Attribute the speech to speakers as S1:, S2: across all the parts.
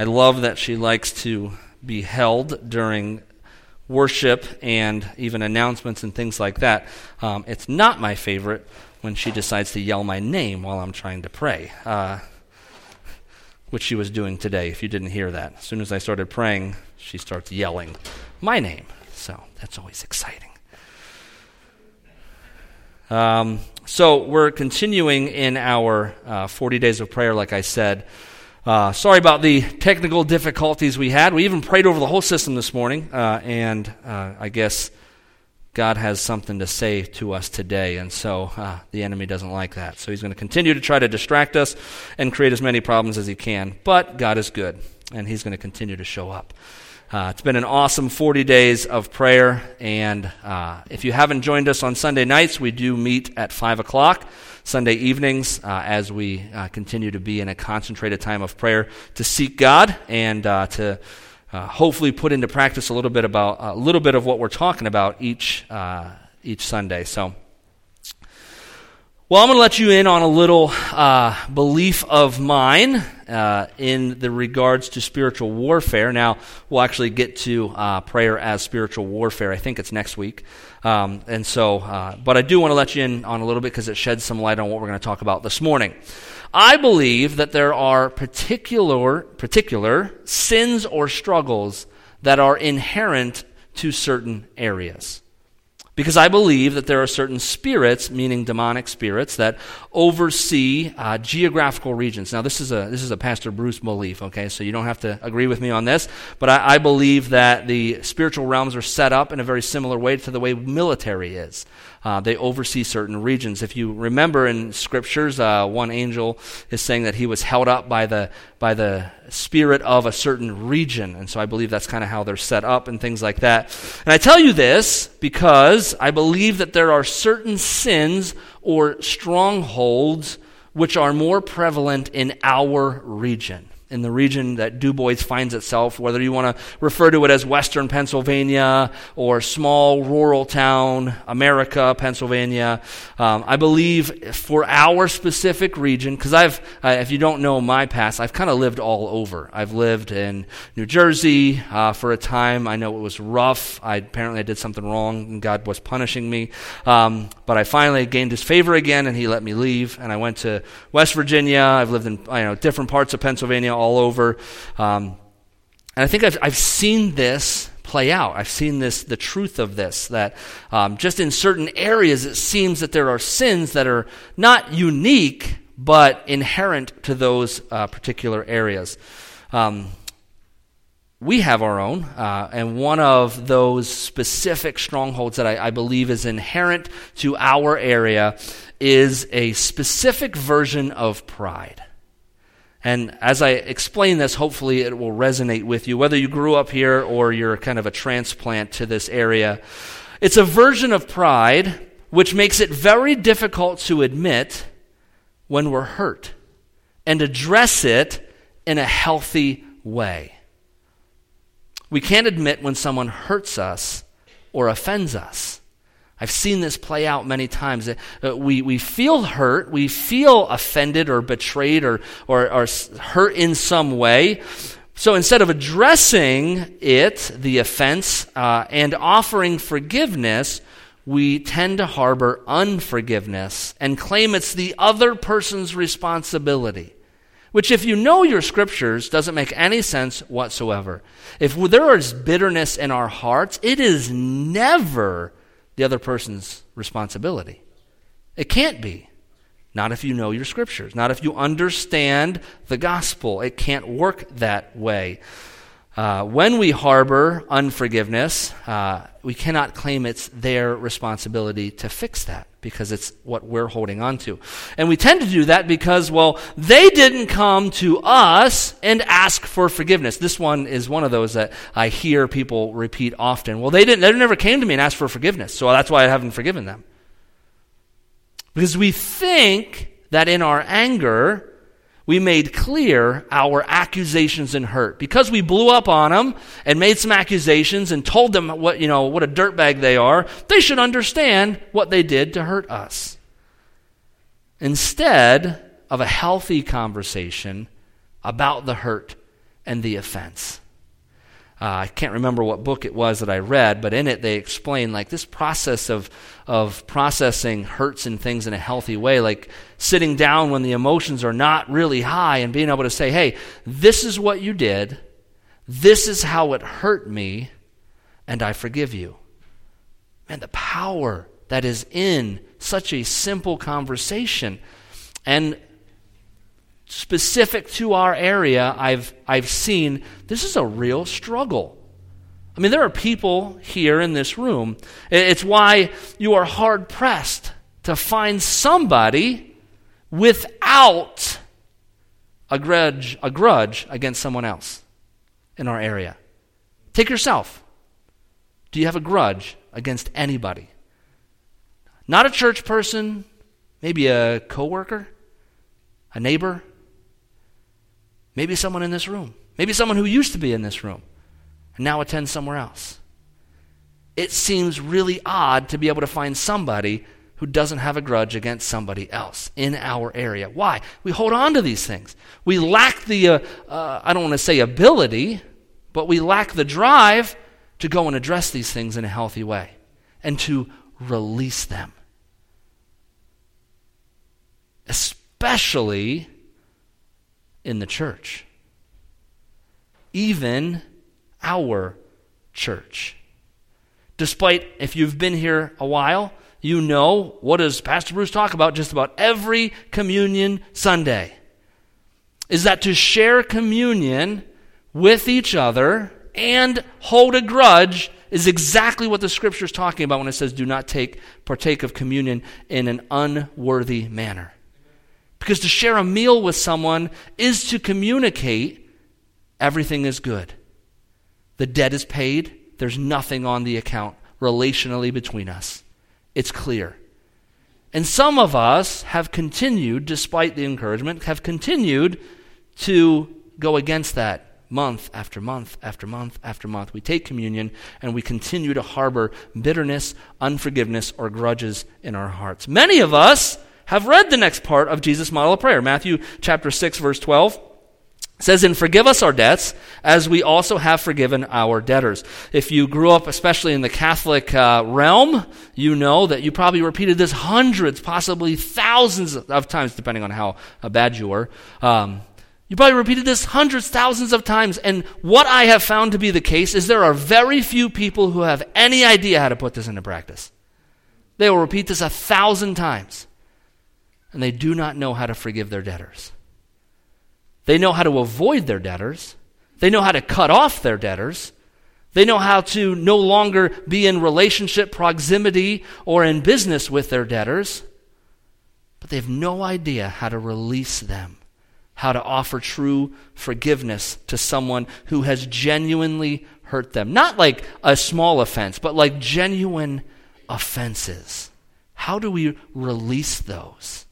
S1: I love that she likes to be held during worship and even announcements and things like that. Um, it's not my favorite when she decides to yell my name while I'm trying to pray, uh, which she was doing today, if you didn't hear that. As soon as I started praying, she starts yelling my name. So that's always exciting. Um, so we're continuing in our uh, 40 days of prayer, like I said. Uh, sorry about the technical difficulties we had. We even prayed over the whole system this morning, uh, and uh, I guess God has something to say to us today, and so uh, the enemy doesn't like that. So he's going to continue to try to distract us and create as many problems as he can. But God is good, and he's going to continue to show up. Uh, it's been an awesome 40 days of prayer, and uh, if you haven't joined us on Sunday nights, we do meet at 5 o'clock Sunday evenings uh, as we uh, continue to be in a concentrated time of prayer to seek God and uh, to uh, hopefully put into practice a little bit about a little bit of what we're talking about each each Sunday. So. Well, I'm going to let you in on a little uh, belief of mine uh, in the regards to spiritual warfare. Now, we'll actually get to uh, prayer as spiritual warfare. I think it's next week. Um, and so, uh, but I do want to let you in on a little bit because it sheds some light on what we're going to talk about this morning. I believe that there are particular, particular sins or struggles that are inherent to certain areas. Because I believe that there are certain spirits, meaning demonic spirits, that oversee uh, geographical regions. Now, this is a this is a Pastor Bruce belief. Okay, so you don't have to agree with me on this, but I, I believe that the spiritual realms are set up in a very similar way to the way military is. Uh, they oversee certain regions. If you remember in scriptures, uh, one angel is saying that he was held up by the by the spirit of a certain region, and so I believe that's kind of how they're set up and things like that. And I tell you this because I believe that there are certain sins or strongholds which are more prevalent in our region in the region that DuBois finds itself, whether you want to refer to it as Western Pennsylvania or small rural town, America, Pennsylvania. Um, I believe for our specific region, because I've, uh, if you don't know my past, I've kind of lived all over. I've lived in New Jersey uh, for a time. I know it was rough. I apparently I did something wrong, and God was punishing me. Um, but I finally gained His favor again, and He let me leave. And I went to West Virginia. I've lived in you know different parts of Pennsylvania all over. Um, and I think I've, I've seen this play out. I've seen this, the truth of this, that um, just in certain areas it seems that there are sins that are not unique, but inherent to those uh, particular areas. Um, we have our own, uh, and one of those specific strongholds that I, I believe is inherent to our area is a specific version of pride. And as I explain this, hopefully it will resonate with you, whether you grew up here or you're kind of a transplant to this area. It's a version of pride which makes it very difficult to admit when we're hurt and address it in a healthy way. We can't admit when someone hurts us or offends us. I've seen this play out many times. Uh, we, we feel hurt, we feel offended or betrayed or, or, or hurt in some way. So instead of addressing it, the offense, uh, and offering forgiveness, we tend to harbor unforgiveness and claim it's the other person's responsibility. Which, if you know your scriptures, doesn't make any sense whatsoever. If there is bitterness in our hearts, it is never the other person's responsibility. It can't be. Not if you know your scriptures. Not if you understand the gospel. It can't work that way. Uh, when we harbor unforgiveness, uh, we cannot claim it's their responsibility to fix that because it's what we're holding on to. And we tend to do that because, well, they didn't come to us and ask for forgiveness. This one is one of those that I hear people repeat often. Well, they didn't, they never came to me and asked for forgiveness, so that's why I haven't forgiven them. Because we think that in our anger, we made clear our accusations and hurt. Because we blew up on them and made some accusations and told them what, you know, what a dirtbag they are, they should understand what they did to hurt us. Instead of a healthy conversation about the hurt and the offense. Uh, I can't remember what book it was that I read, but in it they explain like this process of of processing hurts and things in a healthy way, like sitting down when the emotions are not really high and being able to say, "Hey, this is what you did. This is how it hurt me, and I forgive you." Man, the power that is in such a simple conversation. And specific to our area, I've, I've seen this is a real struggle. I mean, there are people here in this room. It's why you are hard pressed to find somebody without a grudge, a grudge against someone else in our area. Take yourself. Do you have a grudge against anybody? Not a church person, maybe a coworker, a neighbor, maybe someone in this room, maybe someone who used to be in this room and now attends somewhere else. It seems really odd to be able to find somebody who doesn't have a grudge against somebody else in our area. Why? We hold on to these things. We lack the, uh, uh, I don't want to say ability, but we lack the drive to go and address these things in a healthy way and to release them especially in the church. Even our church. Despite, if you've been here a while, you know what does Pastor Bruce talk about just about every communion Sunday? Is that to share communion with each other and hold a grudge is exactly what the scripture is talking about when it says do not take partake of communion in an unworthy manner. Because to share a meal with someone is to communicate everything is good. The debt is paid, there's nothing on the account relationally between us. It's clear. And some of us have continued, despite the encouragement, have continued to go against that month after month after month after month. We take communion and we continue to harbor bitterness, unforgiveness, or grudges in our hearts. Many of us have read the next part of Jesus' model of prayer. Matthew chapter 6 verse 12 says, And forgive us our debts, as we also have forgiven our debtors. If you grew up, especially in the Catholic uh, realm, you know that you probably repeated this hundreds, possibly thousands of times, depending on how bad you were. Um, you probably repeated this hundreds, thousands of times. And what I have found to be the case is there are very few people who have any idea how to put this into practice. They will repeat this a thousand times and they do not know how to forgive their debtors. They know how to avoid their debtors. They know how to cut off their debtors. They know how to no longer be in relationship proximity or in business with their debtors. But they have no idea how to release them, how to offer true forgiveness to someone who has genuinely hurt them. Not like a small offense, but like genuine offenses. How do we release those?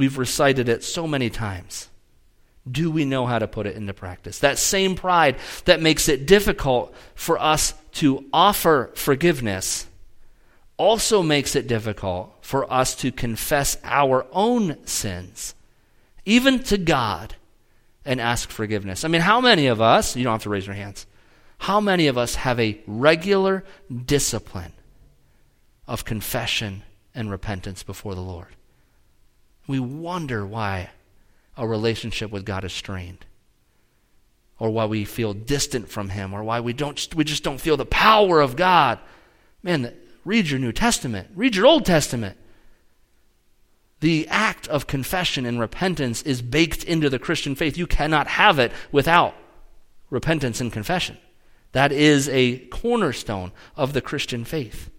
S1: We've recited it so many times. Do we know how to put it into practice? That same pride that makes it difficult for us to offer forgiveness also makes it difficult for us to confess our own sins, even to God, and ask forgiveness. I mean, how many of us, you don't have to raise your hands, how many of us have a regular discipline of confession and repentance before the Lord? We wonder why a relationship with God is strained or why we feel distant from him or why we don't we just don't feel the power of God. Man, read your New Testament, read your Old Testament. The act of confession and repentance is baked into the Christian faith. You cannot have it without repentance and confession. That is a cornerstone of the Christian faith.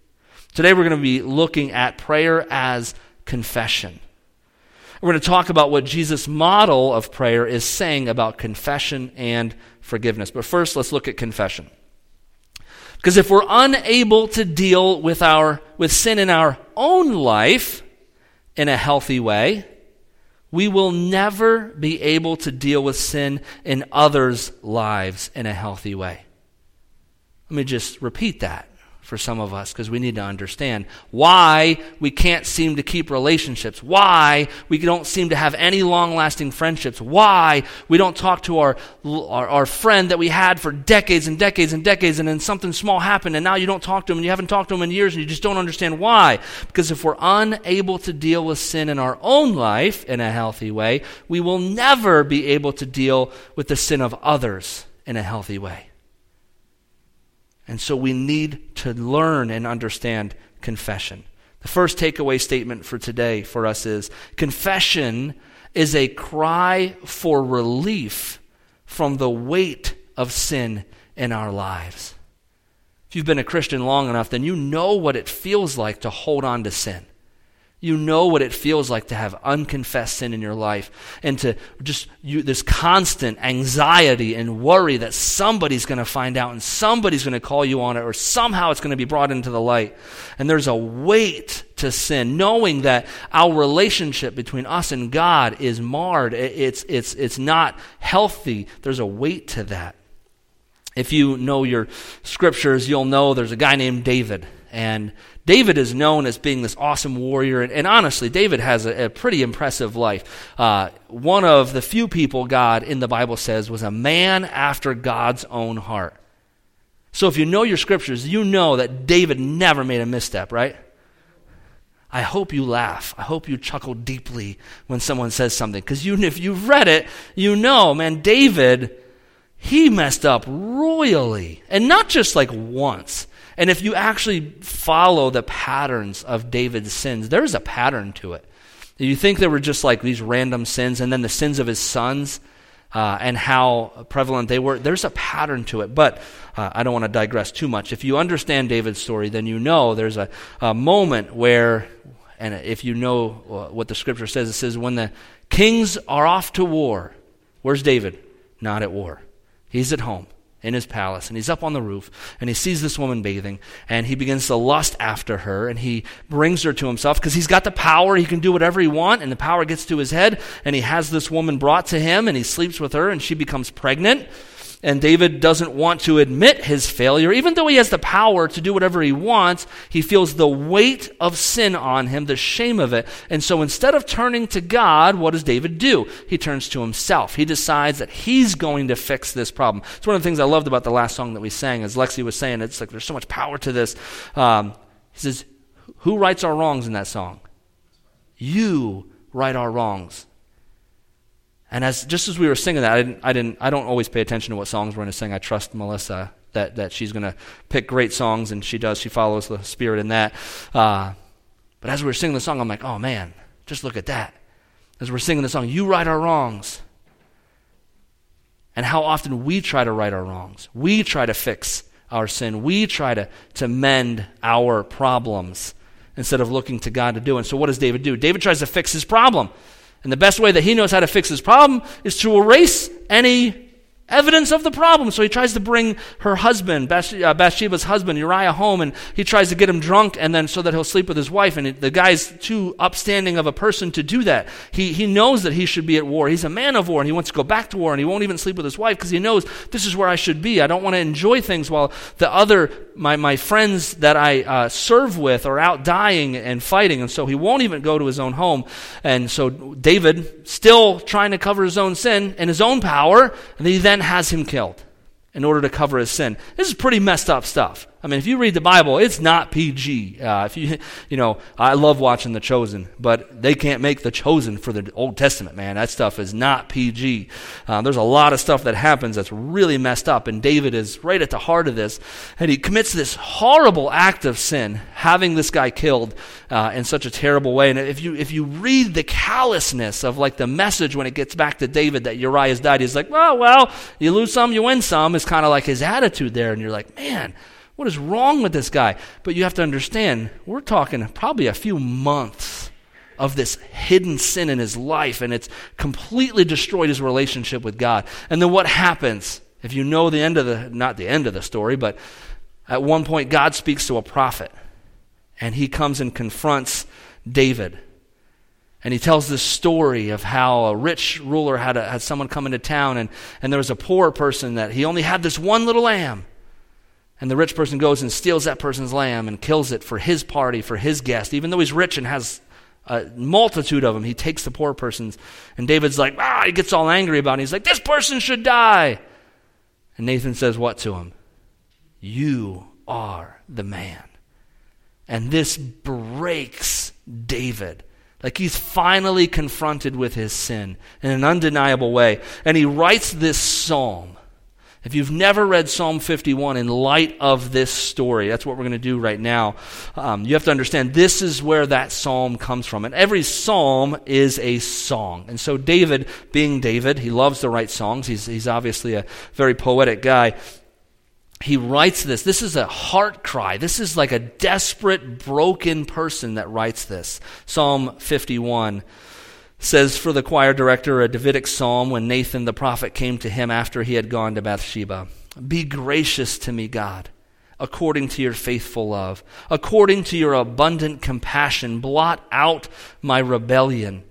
S1: Today we're going to be looking at prayer as confession. We're going to talk about what Jesus' model of prayer is saying about confession and forgiveness. But first, let's look at confession. Because if we're unable to deal with, our, with sin in our own life in a healthy way, we will never be able to deal with sin in others' lives in a healthy way. Let me just repeat that. For some of us because we need to understand why we can't seem to keep relationships, why we don't seem to have any long lasting friendships, why we don't talk to our, our, our, friend that we had for decades and decades and decades, and then something small happened, and now you don't talk to him, and you haven't talked to him in years, and you just don't understand why. Because if we're unable to deal with sin in our own life in a healthy way, we will never be able to deal with the sin of others in a healthy way. And so we need to learn and understand confession. The first takeaway statement for today for us is confession is a cry for relief from the weight of sin in our lives. If you've been a Christian long enough, then you know what it feels like to hold on to sin. You know what it feels like to have unconfessed sin in your life and to just you, this constant anxiety and worry that somebody's going to find out and somebody's going to call you on it or somehow it's going to be brought into the light. And there's a weight to sin, knowing that our relationship between us and God is marred. It's, it's, it's not healthy. There's a weight to that. If you know your scriptures, you'll know there's a guy named David. And David is known as being this awesome warrior, and, and honestly, David has a, a pretty impressive life. Uh, one of the few people God in the Bible says was a man after God's own heart. So if you know your scriptures, you know that David never made a misstep, right? I hope you laugh. I hope you chuckle deeply when someone says something. Because you, if you've read it, you know, man, David, he messed up royally. And not just like once. And if you actually follow the patterns of David's sins, there's a pattern to it. You think there were just like these random sins and then the sins of his sons uh, and how prevalent they were. There's a pattern to it. But uh, I don't want to digress too much. If you understand David's story, then you know there's a, a moment where, and if you know uh, what the scripture says, it says, when the kings are off to war, where's David? Not at war. He's at home in his palace and he's up on the roof and he sees this woman bathing and he begins to lust after her and he brings her to himself because he's got the power he can do whatever he wants and the power gets to his head and he has this woman brought to him and he sleeps with her and she becomes pregnant and David doesn't want to admit his failure. Even though he has the power to do whatever he wants, he feels the weight of sin on him, the shame of it. And so instead of turning to God, what does David do? He turns to himself. He decides that he's going to fix this problem. It's one of the things I loved about the last song that we sang, as Lexi was saying, it's like there's so much power to this. Um, he says, Who rights our wrongs in that song? You right our wrongs. And as just as we were singing that, I didn't, I didn't, I don't always pay attention to what songs we're going to sing. I trust Melissa that that she's going to pick great songs, and she does. She follows the spirit in that. Uh, but as we were singing the song, I'm like, oh man, just look at that. As we're singing the song, you right our wrongs. And how often we try to right our wrongs. We try to fix our sin. We try to, to mend our problems instead of looking to God to do. It. And so what does David do? David tries to fix his problem. And the best way that he knows how to fix his problem is to erase any evidence of the problem. So he tries to bring her husband, uh, Bathsheba's husband, Uriah, home, and he tries to get him drunk, and then so that he'll sleep with his wife. And the guy's too upstanding of a person to do that. He, he knows that he should be at war. He's a man of war, and he wants to go back to war, and he won't even sleep with his wife because he knows this is where I should be. I don't want to enjoy things while the other, my, my friends that I uh, serve with are out dying and fighting. And so he won't even go to his own home. And so David, still trying to cover his own sin in his own power, and he then has him killed in order to cover his sin. This is pretty messed up stuff. I mean, if you read the Bible, it's not PG. Uh, if you, you know, I love watching The Chosen, but they can't make The Chosen for the Old Testament, man. That stuff is not PG. Uh, there's a lot of stuff that happens that's really messed up, and David is right at the heart of this, and he commits this horrible act of sin, having this guy killed uh, in such a terrible way. And if you if you read the callousness of like the message when it gets back to David that Uriah's died, he's like, well, well, you lose some, you win some. Is kind of like his attitude there, and you're like, man what is wrong with this guy? But you have to understand, we're talking probably a few months of this hidden sin in his life, and it's completely destroyed his relationship with God. And then what happens? If you know the end of the, not the end of the story, but at one point, God speaks to a prophet, and he comes and confronts David. And he tells this story of how a rich ruler had, a, had someone come into town, and, and there was a poor person that he only had this one little lamb. And the rich person goes and steals that person's lamb and kills it for his party, for his guest. Even though he's rich and has a multitude of them, he takes the poor person's. And David's like, ah, he gets all angry about it. He's like, this person should die. And Nathan says, what to him? You are the man. And this breaks David. Like he's finally confronted with his sin in an undeniable way. And he writes this psalm if you've never read Psalm 51 in light of this story, that's what we're going to do right now. Um, you have to understand this is where that psalm comes from. And every psalm is a song. And so, David, being David, he loves to write songs. He's, he's obviously a very poetic guy. He writes this. This is a heart cry. This is like a desperate, broken person that writes this. Psalm 51 says for the choir director a Davidic psalm when Nathan the prophet came to him after he had gone to Bathsheba. Be gracious to me, God, according to your faithful love, according to your abundant compassion. Blot out my rebellion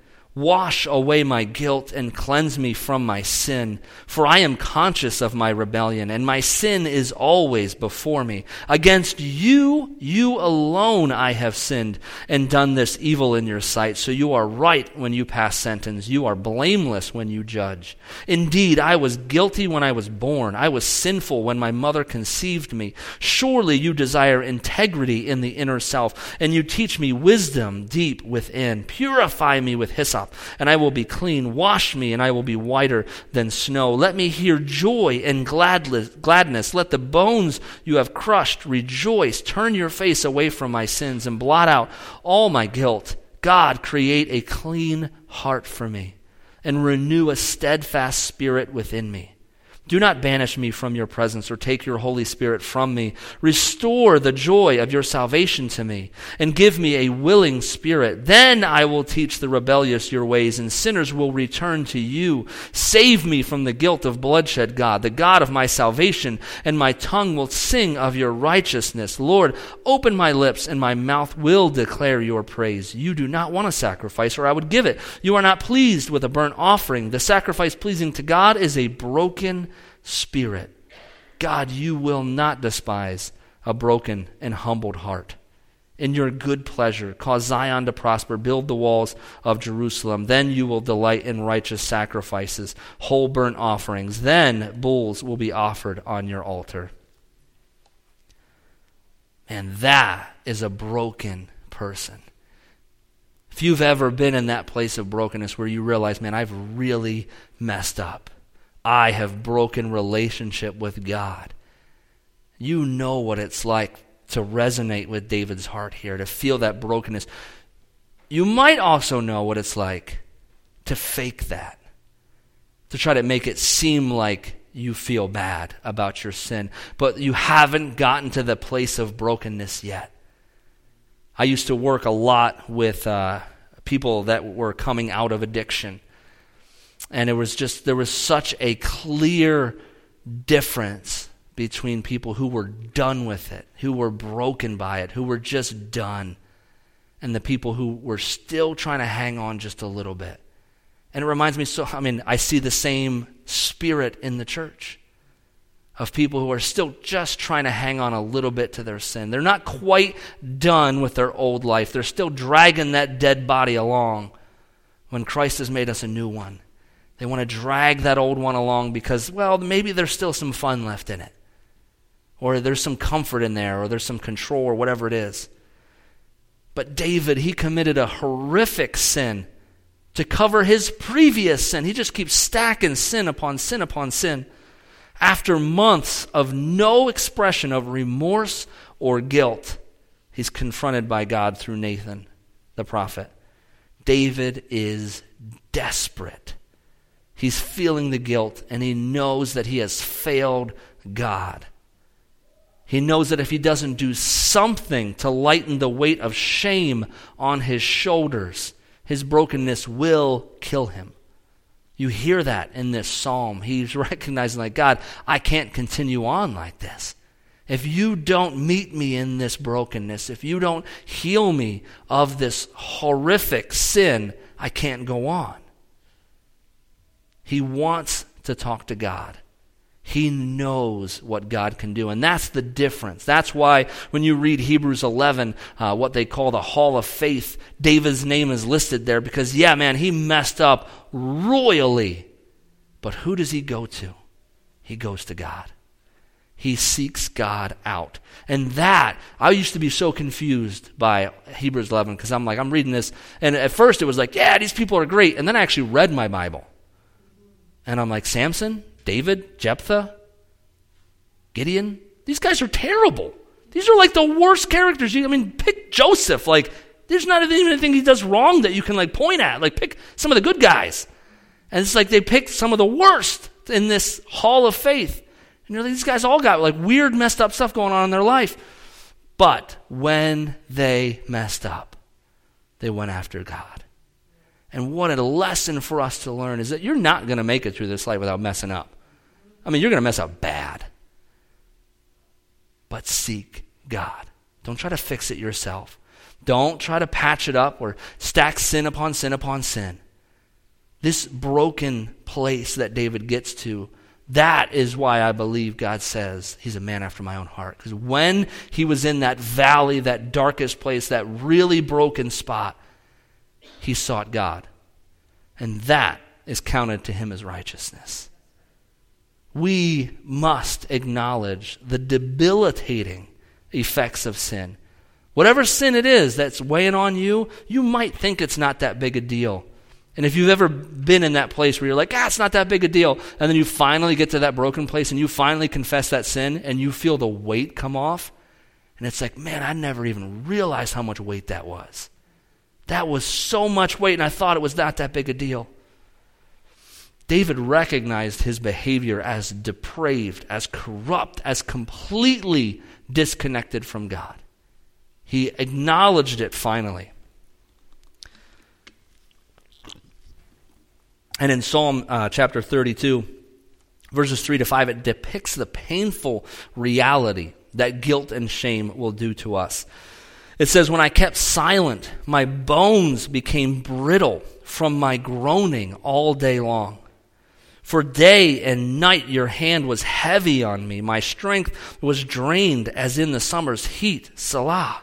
S1: Wash away my guilt and cleanse me from my sin, for I am conscious of my rebellion, and my sin is always before me. Against you, you alone I have sinned and done this evil in your sight. So you are right when you pass sentence. You are blameless when you judge. Indeed, I was guilty when I was born. I was sinful when my mother conceived me. Surely you desire integrity in the inner self, and you teach me wisdom deep within. Purify me with hyssop and I will be clean. Wash me, and I will be whiter than snow. Let me hear joy and gladness. Let the bones you have crushed rejoice. Turn your face away from my sins and blot out all my guilt. God, create a clean heart for me and renew a steadfast spirit within me. Do not banish me from your presence or take your Holy Spirit from me. Restore the joy of your salvation to me and give me a willing spirit. Then I will teach the rebellious your ways and sinners will return to you. Save me from the guilt of bloodshed, God, the God of my salvation, and my tongue will sing of your righteousness. Lord, open my lips and my mouth will declare your praise. You do not want a sacrifice or I would give it. You are not pleased with a burnt offering. The sacrifice pleasing to God is a broken spirit. God, you will not despise a broken and humbled heart. In your good pleasure, cause Zion to prosper, build the walls of Jerusalem. Then you will delight in righteous sacrifices, whole burnt offerings. Then bulls will be offered on your altar. And that is a broken person. If you've ever been in that place of brokenness where you realize, man, I've really messed up. I have broken relationship with God. You know what it's like to resonate with David's heart here, to feel that brokenness. You might also know what it's like to fake that, to try to make it seem like you feel bad about your sin, but you haven't gotten to the place of brokenness yet. I used to work a lot with uh, people that were coming out of addiction and it was just, there was such a clear difference between people who were done with it, who were broken by it, who were just done, and the people who were still trying to hang on just a little bit. And it reminds me so, I mean, I see the same spirit in the church of people who are still just trying to hang on a little bit to their sin. They're not quite done with their old life, they're still dragging that dead body along when Christ has made us a new one. They want to drag that old one along because, well, maybe there's still some fun left in it. Or there's some comfort in there, or there's some control, or whatever it is. But David, he committed a horrific sin to cover his previous sin. He just keeps stacking sin upon sin upon sin. After months of no expression of remorse or guilt, he's confronted by God through Nathan, the prophet. David is desperate. He's feeling the guilt and he knows that he has failed God. He knows that if he doesn't do something to lighten the weight of shame on his shoulders, his brokenness will kill him. You hear that in this psalm. He's recognizing, like, God, I can't continue on like this. If you don't meet me in this brokenness, if you don't heal me of this horrific sin, I can't go on. He wants to talk to God. He knows what God can do. And that's the difference. That's why when you read Hebrews 11, uh, what they call the Hall of Faith, David's name is listed there because, yeah, man, he messed up royally. But who does he go to? He goes to God. He seeks God out. And that, I used to be so confused by Hebrews 11 because I'm like, I'm reading this. And at first it was like, yeah, these people are great. And then I actually read my Bible. And I'm like, Samson? David, Jephthah, Gideon. These guys are terrible. These are like the worst characters. I mean, pick Joseph. Like, there's not even anything he does wrong that you can like point at. Like, pick some of the good guys. And it's like they picked some of the worst in this hall of faith. And you're like, these guys all got like weird, messed up stuff going on in their life. But when they messed up, they went after God. And what a lesson for us to learn is that you're not going to make it through this life without messing up. I mean, you're going to mess up bad. But seek God. Don't try to fix it yourself. Don't try to patch it up or stack sin upon sin upon sin. This broken place that David gets to, that is why I believe God says he's a man after my own heart. Because when he was in that valley, that darkest place, that really broken spot, he sought God. And that is counted to him as righteousness. We must acknowledge the debilitating effects of sin. Whatever sin it is that's weighing on you, you might think it's not that big a deal. And if you've ever been in that place where you're like, ah, it's not that big a deal, and then you finally get to that broken place and you finally confess that sin and you feel the weight come off, and it's like, man, I never even realized how much weight that was. That was so much weight, and I thought it was not that big a deal. David recognized his behavior as depraved, as corrupt, as completely disconnected from God. He acknowledged it finally. And in Psalm uh, chapter 32, verses 3 to 5, it depicts the painful reality that guilt and shame will do to us. It says, When I kept silent, my bones became brittle from my groaning all day long. For day and night your hand was heavy on me. My strength was drained as in the summer's heat. Selah.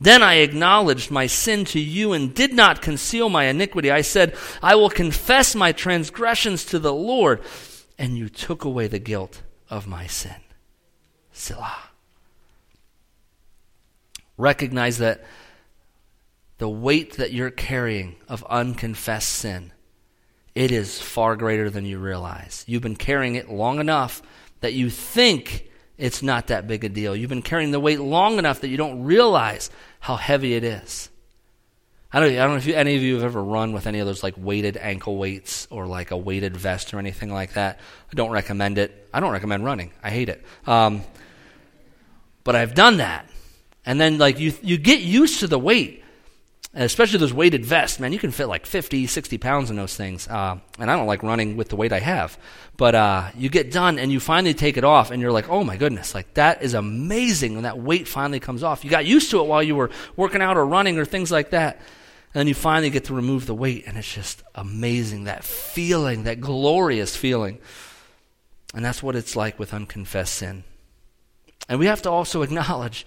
S1: Then I acknowledged my sin to you and did not conceal my iniquity. I said, I will confess my transgressions to the Lord. And you took away the guilt of my sin. Selah recognize that the weight that you're carrying of unconfessed sin it is far greater than you realize you've been carrying it long enough that you think it's not that big a deal you've been carrying the weight long enough that you don't realize how heavy it is I don't, I don't know if you, any of you have ever run with any of those like weighted ankle weights or like a weighted vest or anything like that. I don't recommend it. I don't recommend running. I hate it. Um, but I've done that. And then like you you get used to the weight. especially those weighted vests, man, you can fit like 50, 60 pounds in those things. Uh, and I don't like running with the weight I have. But uh, you get done and you finally take it off, and you're like, oh my goodness, like that is amazing when that weight finally comes off. You got used to it while you were working out or running or things like that. And then you finally get to remove the weight, and it's just amazing that feeling, that glorious feeling. And that's what it's like with unconfessed sin. And we have to also acknowledge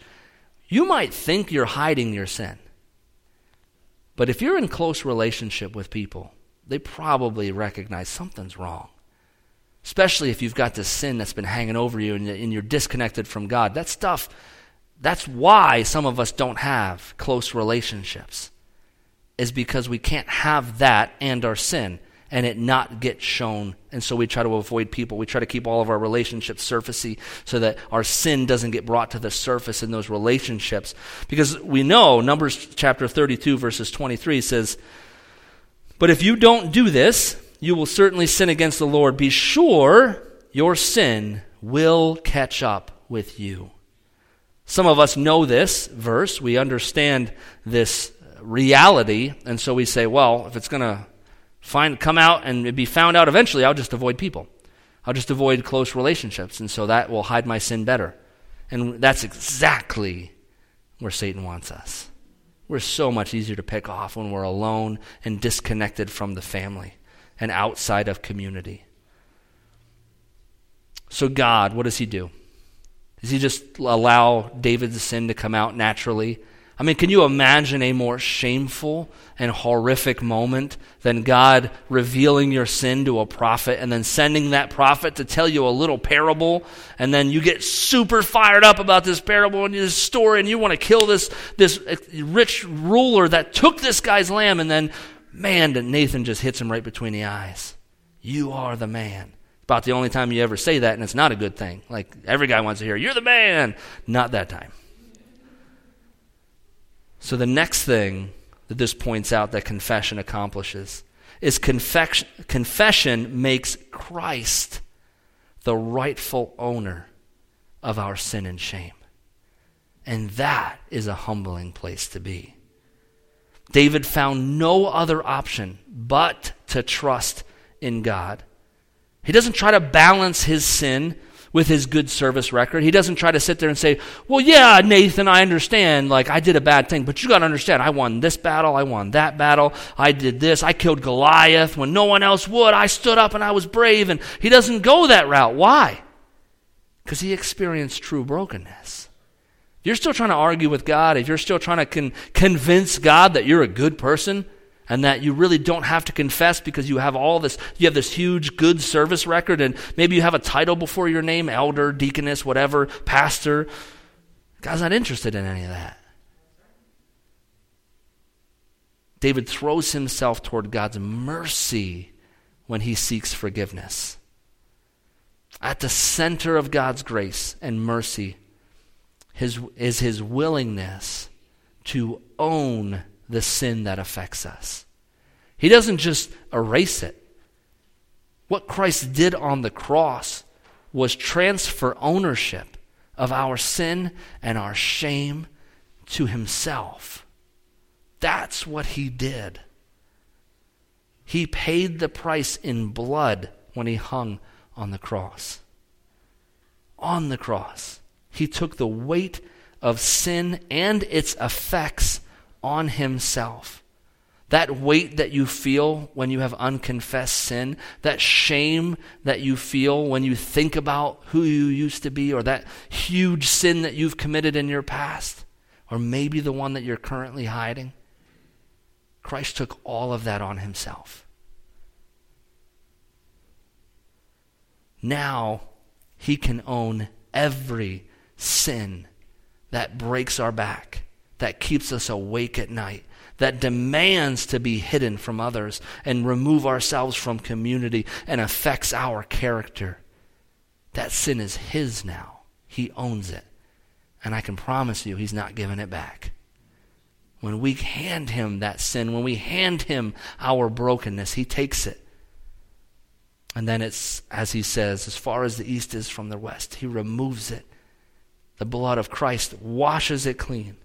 S1: you might think you're hiding your sin. But if you're in close relationship with people, they probably recognize something's wrong. Especially if you've got this sin that's been hanging over you and you're disconnected from God. That stuff, that's why some of us don't have close relationships, is because we can't have that and our sin and it not get shown. And so we try to avoid people. We try to keep all of our relationships surfacey so that our sin doesn't get brought to the surface in those relationships. Because we know, Numbers chapter 32, verses 23 says, But if you don't do this, you will certainly sin against the Lord. Be sure your sin will catch up with you. Some of us know this verse. We understand this reality. And so we say, well, if it's going to find come out and be found out eventually, I'll just avoid people. I'll just avoid close relationships, and so that will hide my sin better. And that's exactly where Satan wants us. We're so much easier to pick off when we're alone and disconnected from the family and outside of community. So, God, what does He do? Does He just allow David's sin to come out naturally? I mean, can you imagine a more shameful and horrific moment than God revealing your sin to a prophet and then sending that prophet to tell you a little parable and then you get super fired up about this parable and this story and you want to kill this, this rich ruler that took this guy's lamb and then, man, Nathan just hits him right between the eyes. You are the man. About the only time you ever say that and it's not a good thing. Like every guy wants to hear, you're the man. Not that time. So, the next thing that this points out that confession accomplishes is confession, confession makes Christ the rightful owner of our sin and shame. And that is a humbling place to be. David found no other option but to trust in God. He doesn't try to balance his sin with his good service record. He doesn't try to sit there and say, Well, yeah, Nathan, I understand. Like, I did a bad thing, but you got to understand, I won this battle, I won that battle, I did this, I killed Goliath when no one else would. I stood up and I was brave. And he doesn't go that route. Why? Because he experienced true brokenness. If you're still trying to argue with God, if you're still trying to con- convince God that you're a good person, and that you really don't have to confess because you have all this you have this huge good service record and maybe you have a title before your name elder deaconess whatever pastor. God's not interested in any of that. David throws himself toward god's mercy when he seeks forgiveness. At the center of god's grace and mercy his, is his willingness to own the sin that affects us. He doesn't just erase it. What Christ did on the cross was transfer ownership of our sin and our shame to himself. That's what he did. He paid the price in blood when he hung on the cross. On the cross, he took the weight of sin and its effects on himself. That weight that you feel when you have unconfessed sin, that shame that you feel when you think about who you used to be, or that huge sin that you've committed in your past, or maybe the one that you're currently hiding. Christ took all of that on himself. Now he can own every sin that breaks our back that keeps us awake at night, that demands to be hidden from others and remove ourselves from community and affects our character. That sin is His now. He owns it. And I can promise you, He's not giving it back. When we hand Him that sin, when we hand Him our brokenness, He takes it. And then it's, as He says, as far as the east is from the west, He removes it. The blood of Christ washes it clean.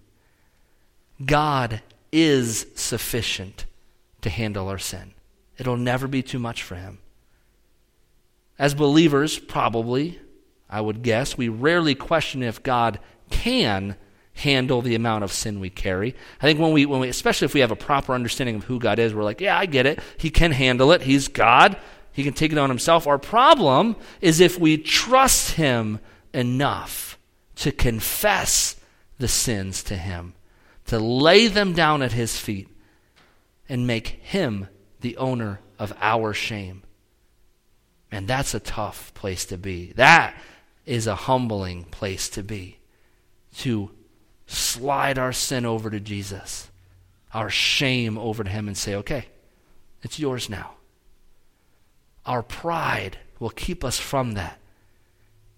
S1: God is sufficient to handle our sin. It'll never be too much for Him. As believers, probably, I would guess, we rarely question if God can handle the amount of sin we carry. I think when we, when we, especially if we have a proper understanding of who God is, we're like, yeah, I get it. He can handle it. He's God. He can take it on himself. Our problem is if we trust Him enough to confess the sins to Him to lay them down at his feet and make him the owner of our shame. And that's a tough place to be. That is a humbling place to be. To slide our sin over to Jesus, our shame over to him, and say, okay, it's yours now. Our pride will keep us from that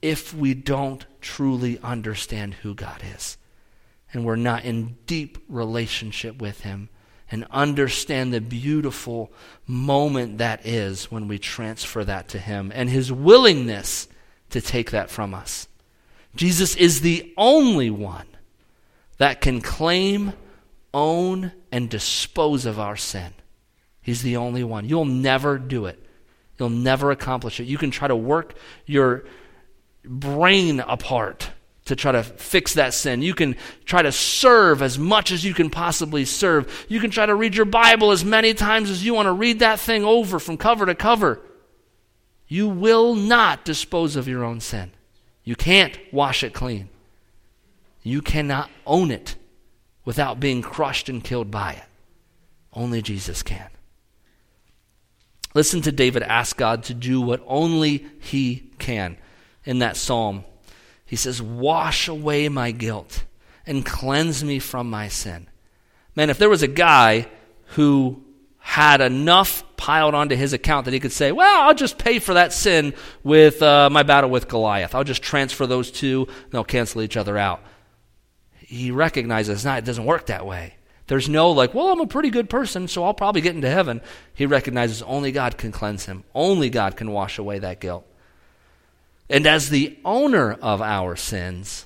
S1: if we don't truly understand who God is and we're not in deep relationship with Him and understand the beautiful moment that is when we transfer that to Him and His willingness to take that from us. Jesus is the only one that can claim, own, and dispose of our sin. He's the only one. You'll never do it. You'll never accomplish it. You can try to work your brain apart to try to fix that sin. You can try to serve as much as you can possibly serve. You can try to read your Bible as many times as you want to read that thing over from cover to cover. You will not dispose of your own sin. You can't wash it clean. You cannot own it without being crushed and killed by it. Only Jesus can. Listen to David ask God to do what only he can in that psalm. He says, Wash away my guilt and cleanse me from my sin. Man, if there was a guy who had enough piled onto his account that he could say, Well, I'll just pay for that sin with uh, my battle with Goliath. I'll just transfer those two, and they'll cancel each other out. He recognizes not, it doesn't work that way. There's no like, well, I'm a pretty good person, so I'll probably get into heaven. He recognizes only God can cleanse him, only God can wash away that guilt. And as the owner of our sins,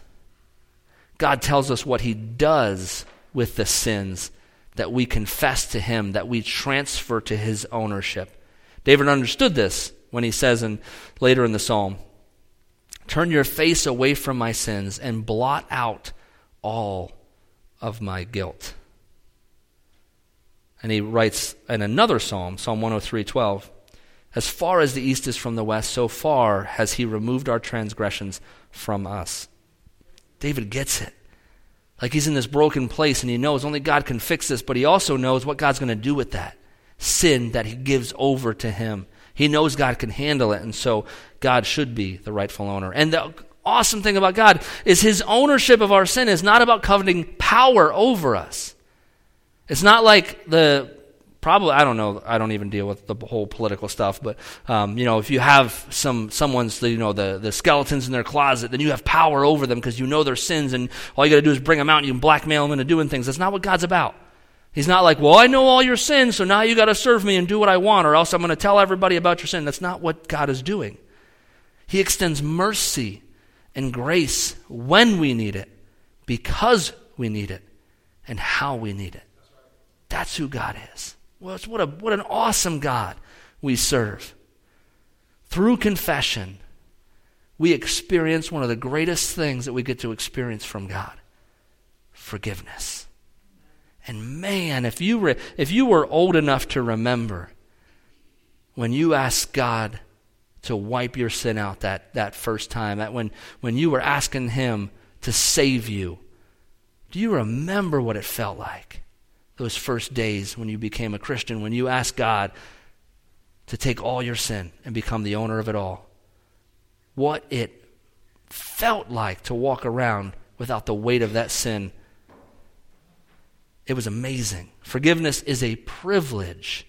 S1: God tells us what he does with the sins that we confess to him, that we transfer to his ownership. David understood this when he says in, later in the psalm, Turn your face away from my sins and blot out all of my guilt. And he writes in another psalm, Psalm 103 12, As far as the east is from the west, so far has he removed our transgressions from us. David gets it. Like he's in this broken place and he knows only God can fix this, but he also knows what God's going to do with that sin that he gives over to him. He knows God can handle it, and so God should be the rightful owner. And the awesome thing about God is his ownership of our sin is not about coveting power over us. It's not like the probably I don't know I don't even deal with the whole political stuff, but um, you know if you have some someone's you know the the skeletons in their closet, then you have power over them because you know their sins, and all you got to do is bring them out and you can blackmail them into doing things. That's not what God's about. He's not like, well, I know all your sins, so now you got to serve me and do what I want, or else I'm going to tell everybody about your sin. That's not what God is doing. He extends mercy and grace when we need it, because we need it, and how we need it. That's who God is. Well, what, a, what an awesome God we serve. Through confession, we experience one of the greatest things that we get to experience from God forgiveness. And man, if you, re, if you were old enough to remember when you asked God to wipe your sin out that, that first time, that when, when you were asking Him to save you, do you remember what it felt like? Those first days when you became a Christian, when you asked God to take all your sin and become the owner of it all. What it felt like to walk around without the weight of that sin. It was amazing. Forgiveness is a privilege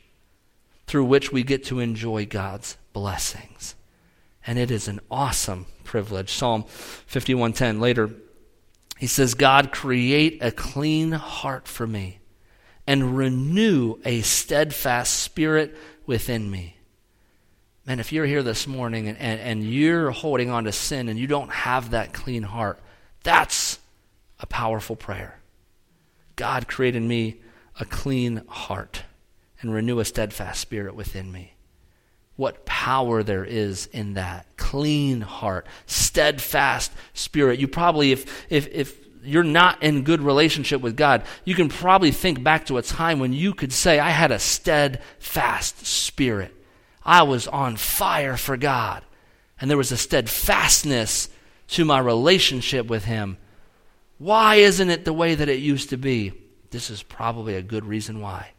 S1: through which we get to enjoy God's blessings. And it is an awesome privilege. Psalm 51:10 later he says, "God create a clean heart for me and renew a steadfast spirit within me. Man, if you're here this morning and, and, and, you're holding on to sin and you don't have that clean heart, that's a powerful prayer. God created me a clean heart and renew a steadfast spirit within me. What power there is in that clean heart, steadfast spirit. You probably, if, if, if you're not in good relationship with God, you can probably think back to a time when you could say, I had a steadfast spirit. I was on fire for God. And there was a steadfastness to my relationship with Him. Why isn't it the way that it used to be? This is probably a good reason why.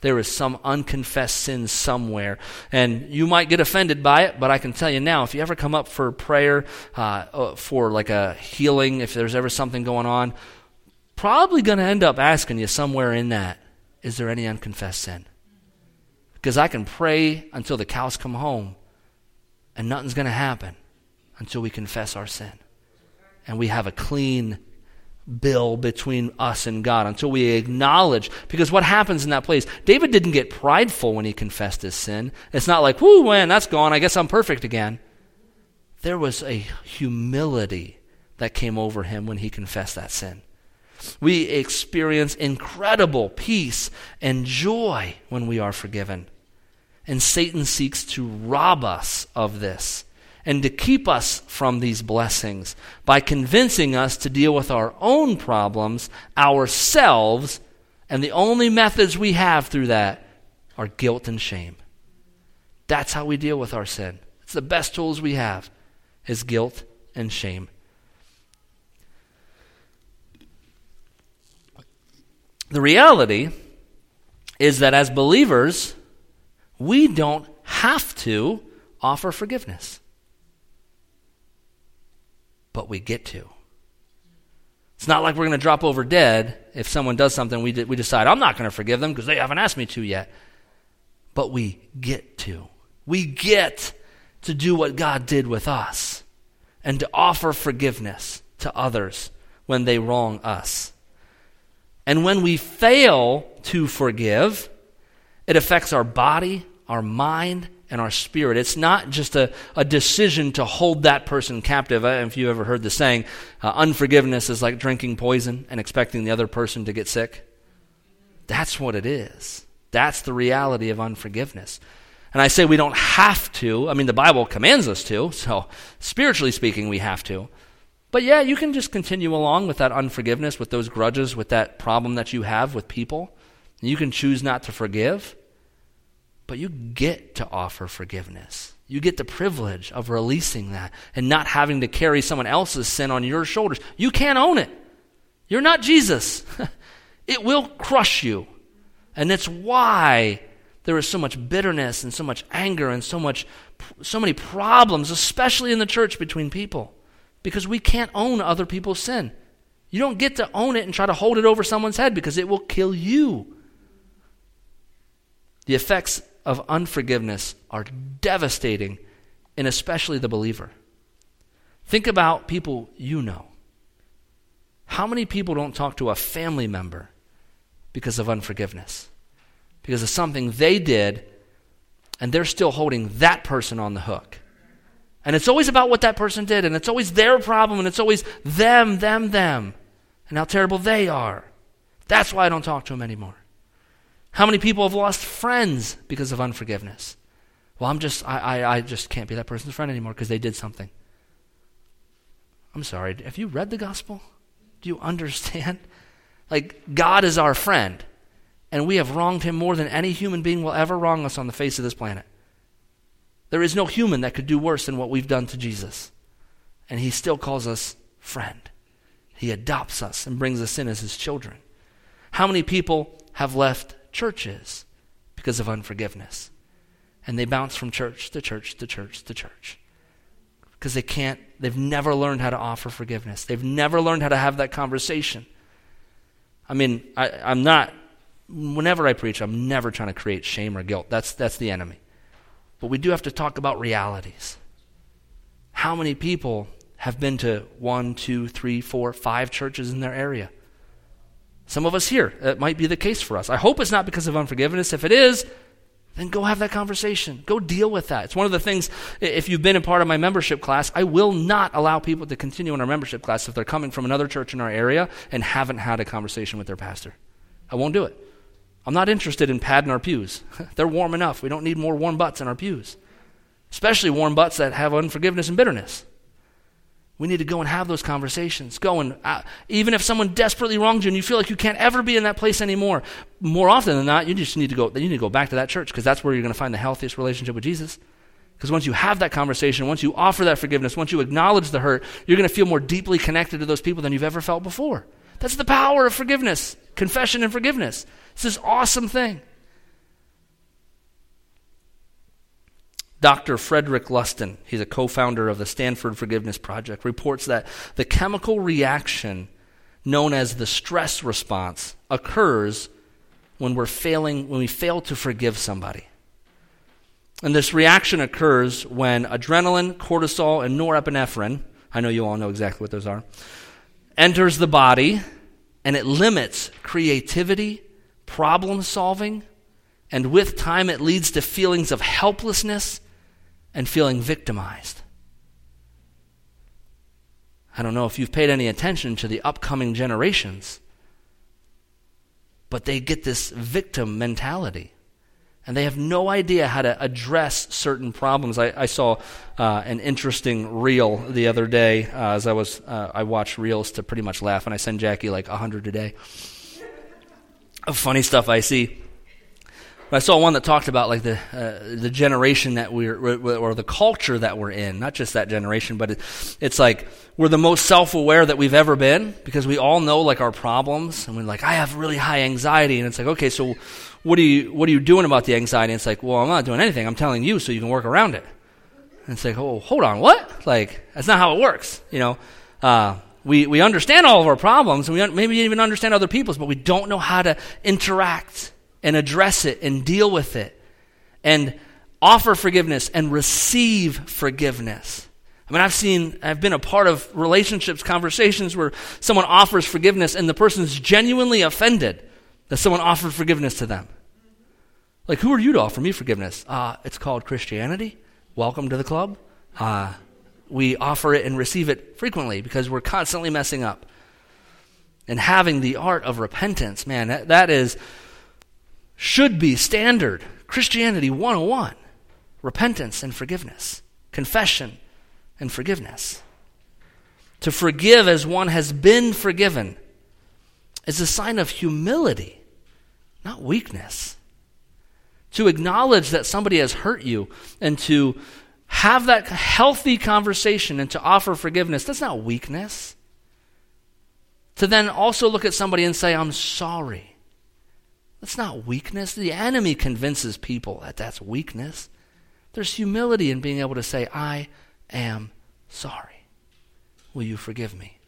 S1: There is some unconfessed sin somewhere. And you might get offended by it, but I can tell you now if you ever come up for prayer uh, uh for like a healing, if there's ever something going on, probably going to end up asking you somewhere in that is there any unconfessed sin? Because I can pray until the cows come home, and nothing's going to happen until we confess our sin. And we have a clean bill between us and God until we acknowledge. Because what happens in that place? David didn't get prideful when he confessed his sin. It's not like, whoo, man, that's gone. I guess I'm perfect again. There was a humility that came over him when he confessed that sin. We experience incredible peace and joy when we are forgiven. And Satan seeks to rob us of this and to keep us from these blessings by convincing us to deal with our own problems ourselves. And the only methods we have through that are guilt and shame. That's how we deal with our sin. It's the best tools we have is guilt and shame. The reality is that as believers, we don't have to offer forgiveness. But we get to. It's not like we're going to drop over dead if someone does something we, we decide, I'm not going to forgive them because they haven't asked me to yet. But we get to. We get to do what God did with us and to offer forgiveness to others when they wrong us. And when we fail to forgive, it affects our body, our mind, and our spirit. It's not just a, a decision to hold that person captive. If you've ever heard the saying, uh, unforgiveness is like drinking poison and expecting the other person to get sick. That's what it is. That's the reality of unforgiveness. And I say we don't have to. I mean, the Bible commands us to, so spiritually speaking, we have to. But yeah, you can just continue along with that unforgiveness, with those grudges, with that problem that you have with people. You can choose not to forgive, but you get to offer forgiveness. You get the privilege of releasing that and not having to carry someone else's sin on your shoulders. You can't own it. You're not Jesus. it will crush you. And that's why there is so much bitterness and so much anger and so much so many problems, especially in the church between people because we can't own other people's sin. You don't get to own it and try to hold it over someone's head because it will kill you. The effects of unforgiveness are devastating, and especially the believer. Think about people you know. How many people don't talk to a family member because of unforgiveness? Because of something they did, and they're still holding that person on the hook. And it's always about what that person did, and it's always their problem, and it's always them, them, them, and how terrible they are. That's why I don't talk to them anymore. How many people have lost friends because of unforgiveness? Well, I'm just, I, I, I just can't be that person's friend anymore because they did something. I'm sorry. Have you read the gospel? Do you understand? Like, God is our friend, and we have wronged him more than any human being will ever wrong us on the face of this planet. There is no human that could do worse than what we've done to Jesus. And he still calls us friend. He adopts us and brings us in as his children. How many people have left churches because of unforgiveness? And they bounce from church to church to church to church. Because they can't, they've never learned how to offer forgiveness. They've never learned how to have that conversation. I mean, I, I'm not, whenever I preach, I'm never trying to create shame or guilt. That's, that's the enemy. But we do have to talk about realities. How many people have been to one, two, three, four, five churches in their area? Some of us here, it might be the case for us. I hope it's not because of unforgiveness. If it is, then go have that conversation. Go deal with that. It's one of the things, if you've been a part of my membership class, I will not allow people to continue in our membership class if they're coming from another church in our area and haven't had a conversation with their pastor. I won't do it. I'm not interested in padding our pews. They're warm enough. We don't need more warm butts in our pews, especially warm butts that have unforgiveness and bitterness. We need to go and have those conversations. Go and, uh, even if someone desperately wronged you and you feel like you can't ever be in that place anymore, more often than not, you just need to go, you need to go back to that church because that's where you're going to find the healthiest relationship with Jesus. Because once you have that conversation, once you offer that forgiveness, once you acknowledge the hurt, you're going to feel more deeply connected to those people than you've ever felt before. That's the power of forgiveness, confession and forgiveness. It's this awesome thing. Dr. Frederick Luskin, he's a co founder of the Stanford Forgiveness Project, reports that the chemical reaction known as the stress response occurs when we're failing when we fail to forgive somebody. And this reaction occurs when adrenaline, cortisol, and norepinephrine, I know you all know exactly what those are, enters the body and it limits creativity, problem solving, and with time it leads to feelings of helplessness and feeling victimized. I don't know if you've paid any attention to the upcoming generations, but they get this victim mentality. And they have no idea how to address certain problems. I, I saw uh, an interesting reel the other day uh, as I was uh, I watch reels to pretty much laugh, and I send Jackie like a hundred a day of funny stuff I see. But I saw one that talked about like the uh, the generation that we're or the culture that we're in, not just that generation, but it, it's like we're the most self-aware that we've ever been because we all know like our problems and we're like I have really high anxiety and it's like okay, so what are you what are you doing about the anxiety? And it's like, well, I'm not doing anything. I'm telling you so you can work around it. And it's like, oh, hold on, what? Like that's not how it works, you know. Uh, we, we understand all of our problems, and we un- maybe even understand other people's, but we don't know how to interact and address it and deal with it and offer forgiveness and receive forgiveness. I mean, I've seen, I've been a part of relationships, conversations where someone offers forgiveness and the person's genuinely offended that someone offered forgiveness to them. Like, who are you to offer me forgiveness? Uh, it's called Christianity. Welcome to the club. Uh, we offer it and receive it frequently because we're constantly messing up. And having the art of repentance, man, that, that is should be standard Christianity 101 repentance and forgiveness, confession and forgiveness. To forgive as one has been forgiven is a sign of humility, not weakness. To acknowledge that somebody has hurt you and to have that healthy conversation and to offer forgiveness, that's not weakness. To then also look at somebody and say, I'm sorry that's not weakness. The enemy convinces people that that's weakness. There's humility in being able to say, I am sorry. Will you forgive me?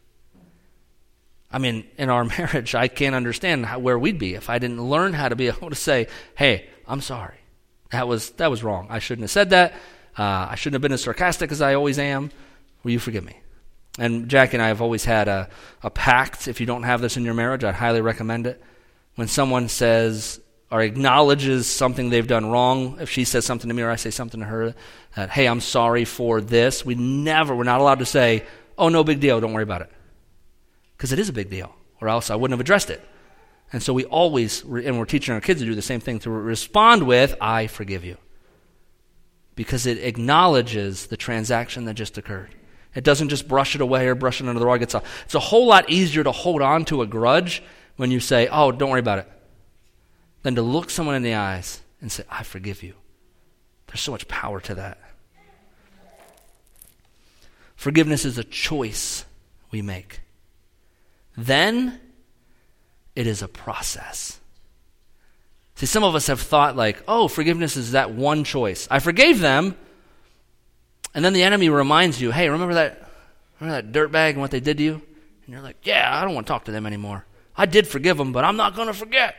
S1: I mean, in our marriage, I can't understand how, where we'd be if I didn't learn how to be able to say, hey, I'm sorry. That was, that was wrong. I shouldn't have said that. Uh, I shouldn't have been as sarcastic as I always am. Will you forgive me? And Jack and I have always had a, a pact. If you don't have this in your marriage, I'd highly recommend it when someone says or acknowledges something they've done wrong, if she says something to me or I say something to her, that, hey, I'm sorry for this, we never, we're not allowed to say, oh, no big deal, don't worry about it. Because it is a big deal, or else I wouldn't have addressed it. And so we always, and we're teaching our kids to do the same thing, to respond with, I forgive you. Because it acknowledges the transaction that just occurred. It doesn't just brush it away or brush it under the rug. It's a, it's a whole lot easier to hold on to a grudge when you say, Oh, don't worry about it, than to look someone in the eyes and say, I forgive you. There's so much power to that. Forgiveness is a choice we make. Then it is a process. See, some of us have thought, like, oh, forgiveness is that one choice. I forgave them, and then the enemy reminds you, hey, remember that, remember that dirtbag and what they did to you? And you're like, yeah, I don't want to talk to them anymore. I did forgive them, but I'm not going to forget.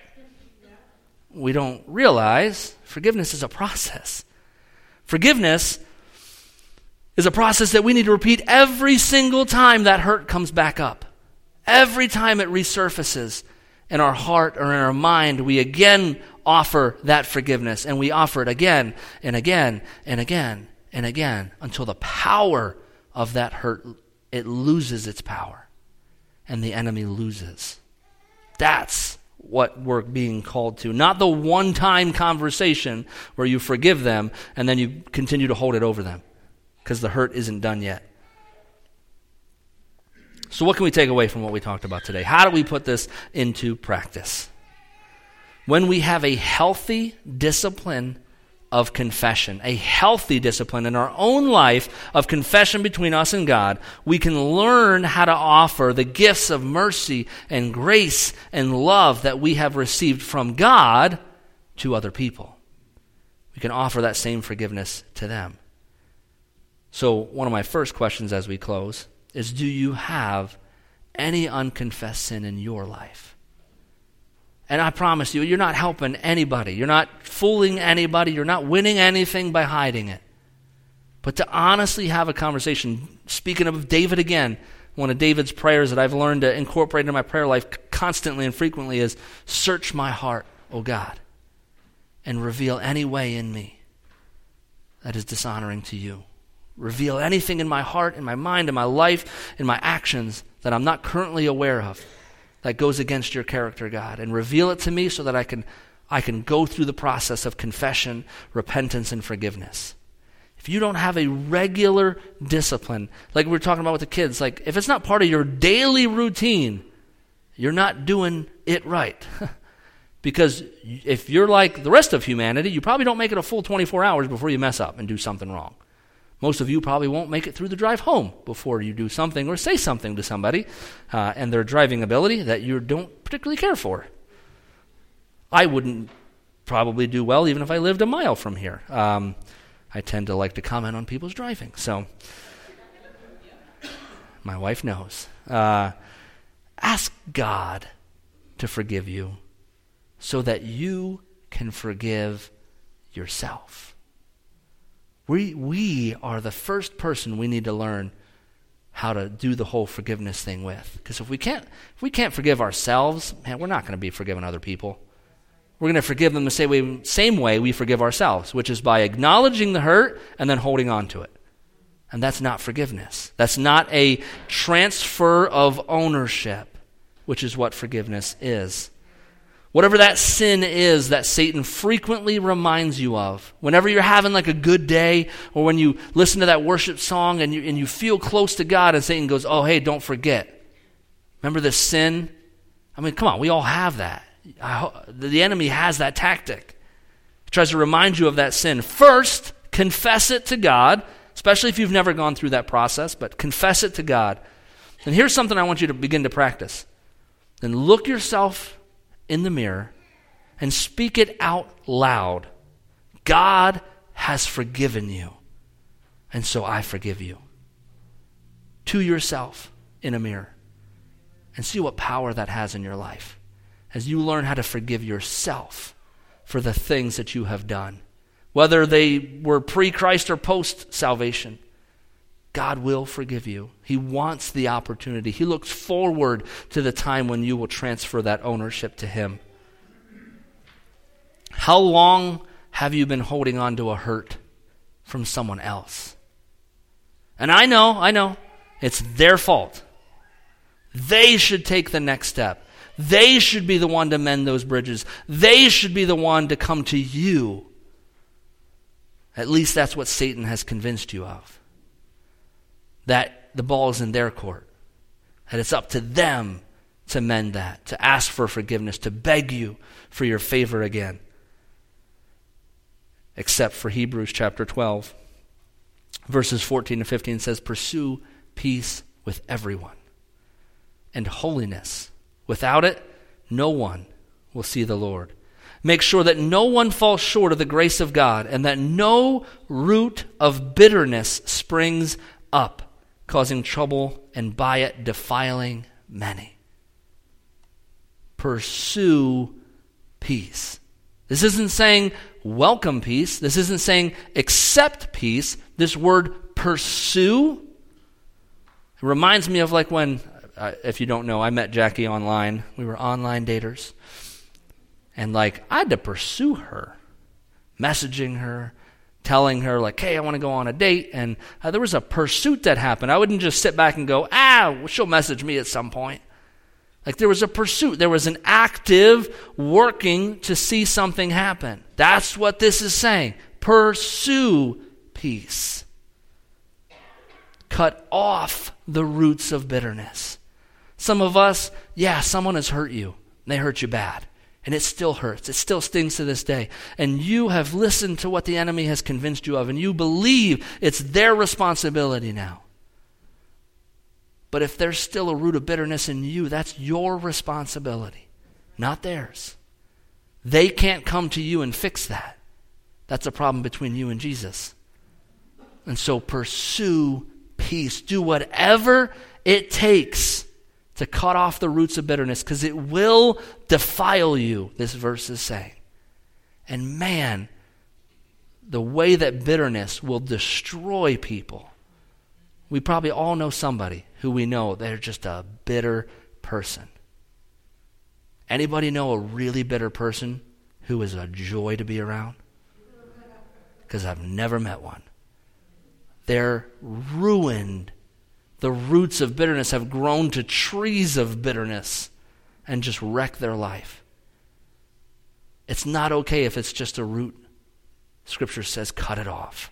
S1: We don't realize forgiveness is a process. Forgiveness is a process that we need to repeat every single time that hurt comes back up. Every time it resurfaces in our heart or in our mind, we again offer that forgiveness and we offer it again and again and again and again until the power of that hurt it loses its power and the enemy loses. That's what we're being called to. Not the one time conversation where you forgive them and then you continue to hold it over them because the hurt isn't done yet. So, what can we take away from what we talked about today? How do we put this into practice? When we have a healthy discipline of confession, a healthy discipline in our own life of confession between us and God, we can learn how to offer the gifts of mercy and grace and love that we have received from God to other people. We can offer that same forgiveness to them. So, one of my first questions as we close is Do you have any unconfessed sin in your life? And I promise you, you're not helping anybody. You're not fooling anybody. You're not winning anything by hiding it. But to honestly have a conversation, speaking of David again, one of David's prayers that I've learned to incorporate into my prayer life constantly and frequently is Search my heart, O God, and reveal any way in me that is dishonoring to you. Reveal anything in my heart, in my mind, in my life, in my actions that I'm not currently aware of that goes against your character, God, and reveal it to me so that I can, I can go through the process of confession, repentance, and forgiveness. If you don't have a regular discipline, like we were talking about with the kids, like if it's not part of your daily routine, you're not doing it right. Because if you're like the rest of humanity, you probably don't make it a full 24 hours before you mess up and do something wrong. Most of you probably won't make it through the drive home before you do something or say something to somebody uh, and their driving ability that you don't particularly care for. I wouldn't probably do well even if I lived a mile from here. Um, I tend to like to comment on people's driving. So, my wife knows. Uh, ask God to forgive you so that you can forgive yourself. We, we are the first person we need to learn how to do the whole forgiveness thing with. Because if we can't, if we can't forgive ourselves, man, we're not going to be forgiving other people. We're going to forgive them the same way, same way we forgive ourselves, which is by acknowledging the hurt and then holding on to it. And that's not forgiveness. That's not a transfer of ownership, which is what forgiveness is. Whatever that sin is that Satan frequently reminds you of, whenever you're having like a good day, or when you listen to that worship song and you, and you feel close to God, and Satan goes, Oh, hey, don't forget. Remember this sin? I mean, come on, we all have that. the enemy has that tactic. He tries to remind you of that sin. First, confess it to God especially if you've never gone through that process, but confess it to God. And here's something I want you to begin to practice. Then look yourself in the mirror and speak it out loud. God has forgiven you, and so I forgive you. To yourself in a mirror. And see what power that has in your life as you learn how to forgive yourself for the things that you have done whether they were pre Christ or post salvation. God will forgive you. He wants the opportunity. He looks forward to the time when you will transfer that ownership to Him. How long have you been holding on to a hurt from someone else? And I know, I know, it's their fault. They should take the next step. They should be the one to mend those bridges. They should be the one to come to you at least that's what Satan has convinced you of. That the ball is in their court. That it's up to them to mend that, to ask for forgiveness, to beg you for your favor again. Except for Hebrews chapter 12, verses 14 to 15 says, Pursue peace with everyone and holiness. Without it, no one will see the Lord. Make sure that no one falls short of the grace of God and that no root of bitterness springs up, causing trouble and by it defiling many. Pursue peace. This isn't saying welcome peace. This isn't saying accept peace. This word pursue reminds me of like when, uh, if you don't know, I met Jackie online. We were online daters. And like, I had to pursue her, messaging her, telling her, like, hey, I want to go on a date. And uh, there was a pursuit that happened. I wouldn't just sit back and go, ah, well, she'll message me at some point. Like, there was a pursuit, there was an active working to see something happen. That's what this is saying. Pursue peace. Cut off the roots of bitterness. Some of us, yeah, someone has hurt you. They hurt you bad. And it still hurts. It still stings to this day. And you have listened to what the enemy has convinced you of, and you believe it's their responsibility now. But if there's still a root of bitterness in you, that's your responsibility, not theirs. They can't come to you and fix that. That's a problem between you and Jesus. And so pursue peace. Do whatever it takes to cut off the roots of bitterness because it will defile you, this verse is saying. And man, the way that bitterness will destroy people. We probably all know somebody who we know they're just a bitter person. Anybody know a really bitter person who is a joy to be around? Because I've never met one. They're ruined the roots of bitterness have grown to trees of bitterness and just wreck their life. It's not okay if it's just a root. Scripture says, cut it off.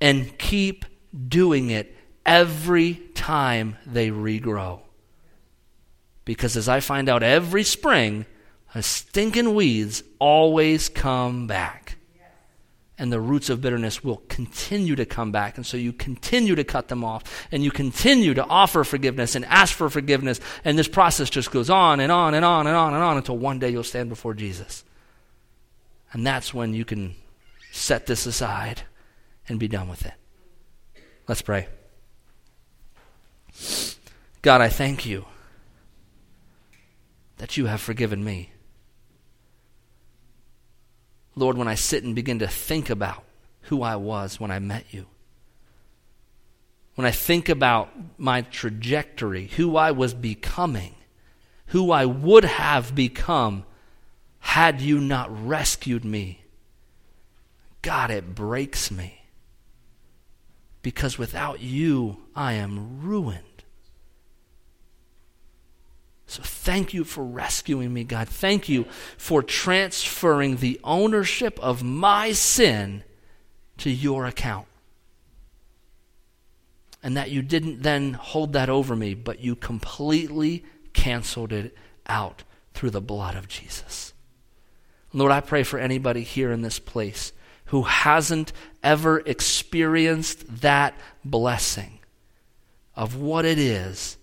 S1: And keep doing it every time they regrow. Because as I find out every spring, a stinking weeds always come back. And the roots of bitterness will continue to come back. And so you continue to cut them off. And you continue to offer forgiveness and ask for forgiveness. And this process just goes on and on and on and on and on until one day you'll stand before Jesus. And that's when you can set this aside and be done with it. Let's pray. God, I thank you that you have forgiven me. Lord, when I sit and begin to think about who I was when I met you, when I think about my trajectory, who I was becoming, who I would have become had you not rescued me, God, it breaks me. Because without you, I am ruined. So thank you for rescuing me, God. Thank you for transferring the ownership of my sin to your account. And that you didn't then hold that over me, but you completely canceled it out through the blood of Jesus. Lord, I pray for anybody here in this place who hasn't ever experienced that blessing of what it is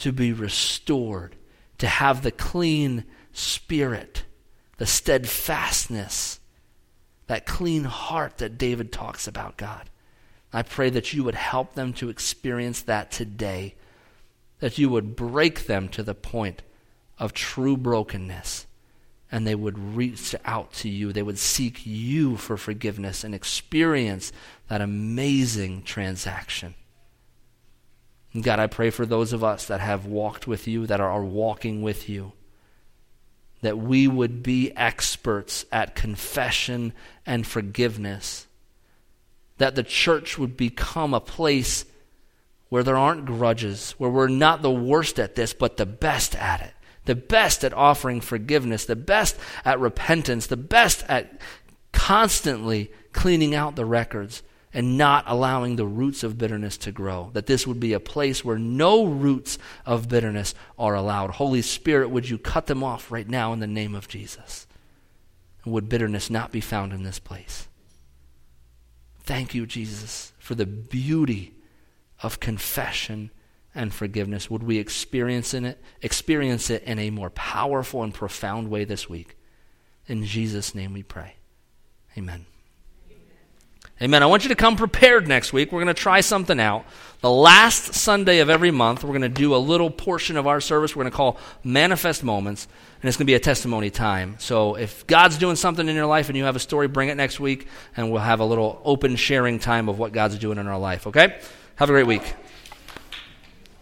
S1: to be restored, to have the clean spirit, the steadfastness, that clean heart that David talks about, God. I pray that you would help them to experience that today, that you would break them to the point of true brokenness, and they would reach out to you. They would seek you for forgiveness and experience that amazing transaction. God, I pray for those of us that have walked with you, that are walking with you, that we would be experts at confession and forgiveness, that the church would become a place where there aren't grudges, where we're not the worst at this, but the best at it, the best at offering forgiveness, the best at repentance, the best at constantly cleaning out the records and not allowing the roots of bitterness to grow. That this would be a place where no roots of bitterness are allowed. Holy Spirit, would you cut them off right now in the name of Jesus? And would bitterness not be found in this place? Thank you, Jesus, for the beauty of confession and forgiveness. Would we experience in it, experience it in a more powerful and profound way this week? In Jesus' name we pray. Amen. Amen. I want you to come prepared next week. We're going to try something out. The last Sunday of every month, we're going to do a little portion of our service we're going to call Manifest Moments, and it's going to be a testimony time. So if God's doing something in your life and you have a story, bring it next week, and we'll have a little open sharing time of what God's doing in our life, okay? Have a great week.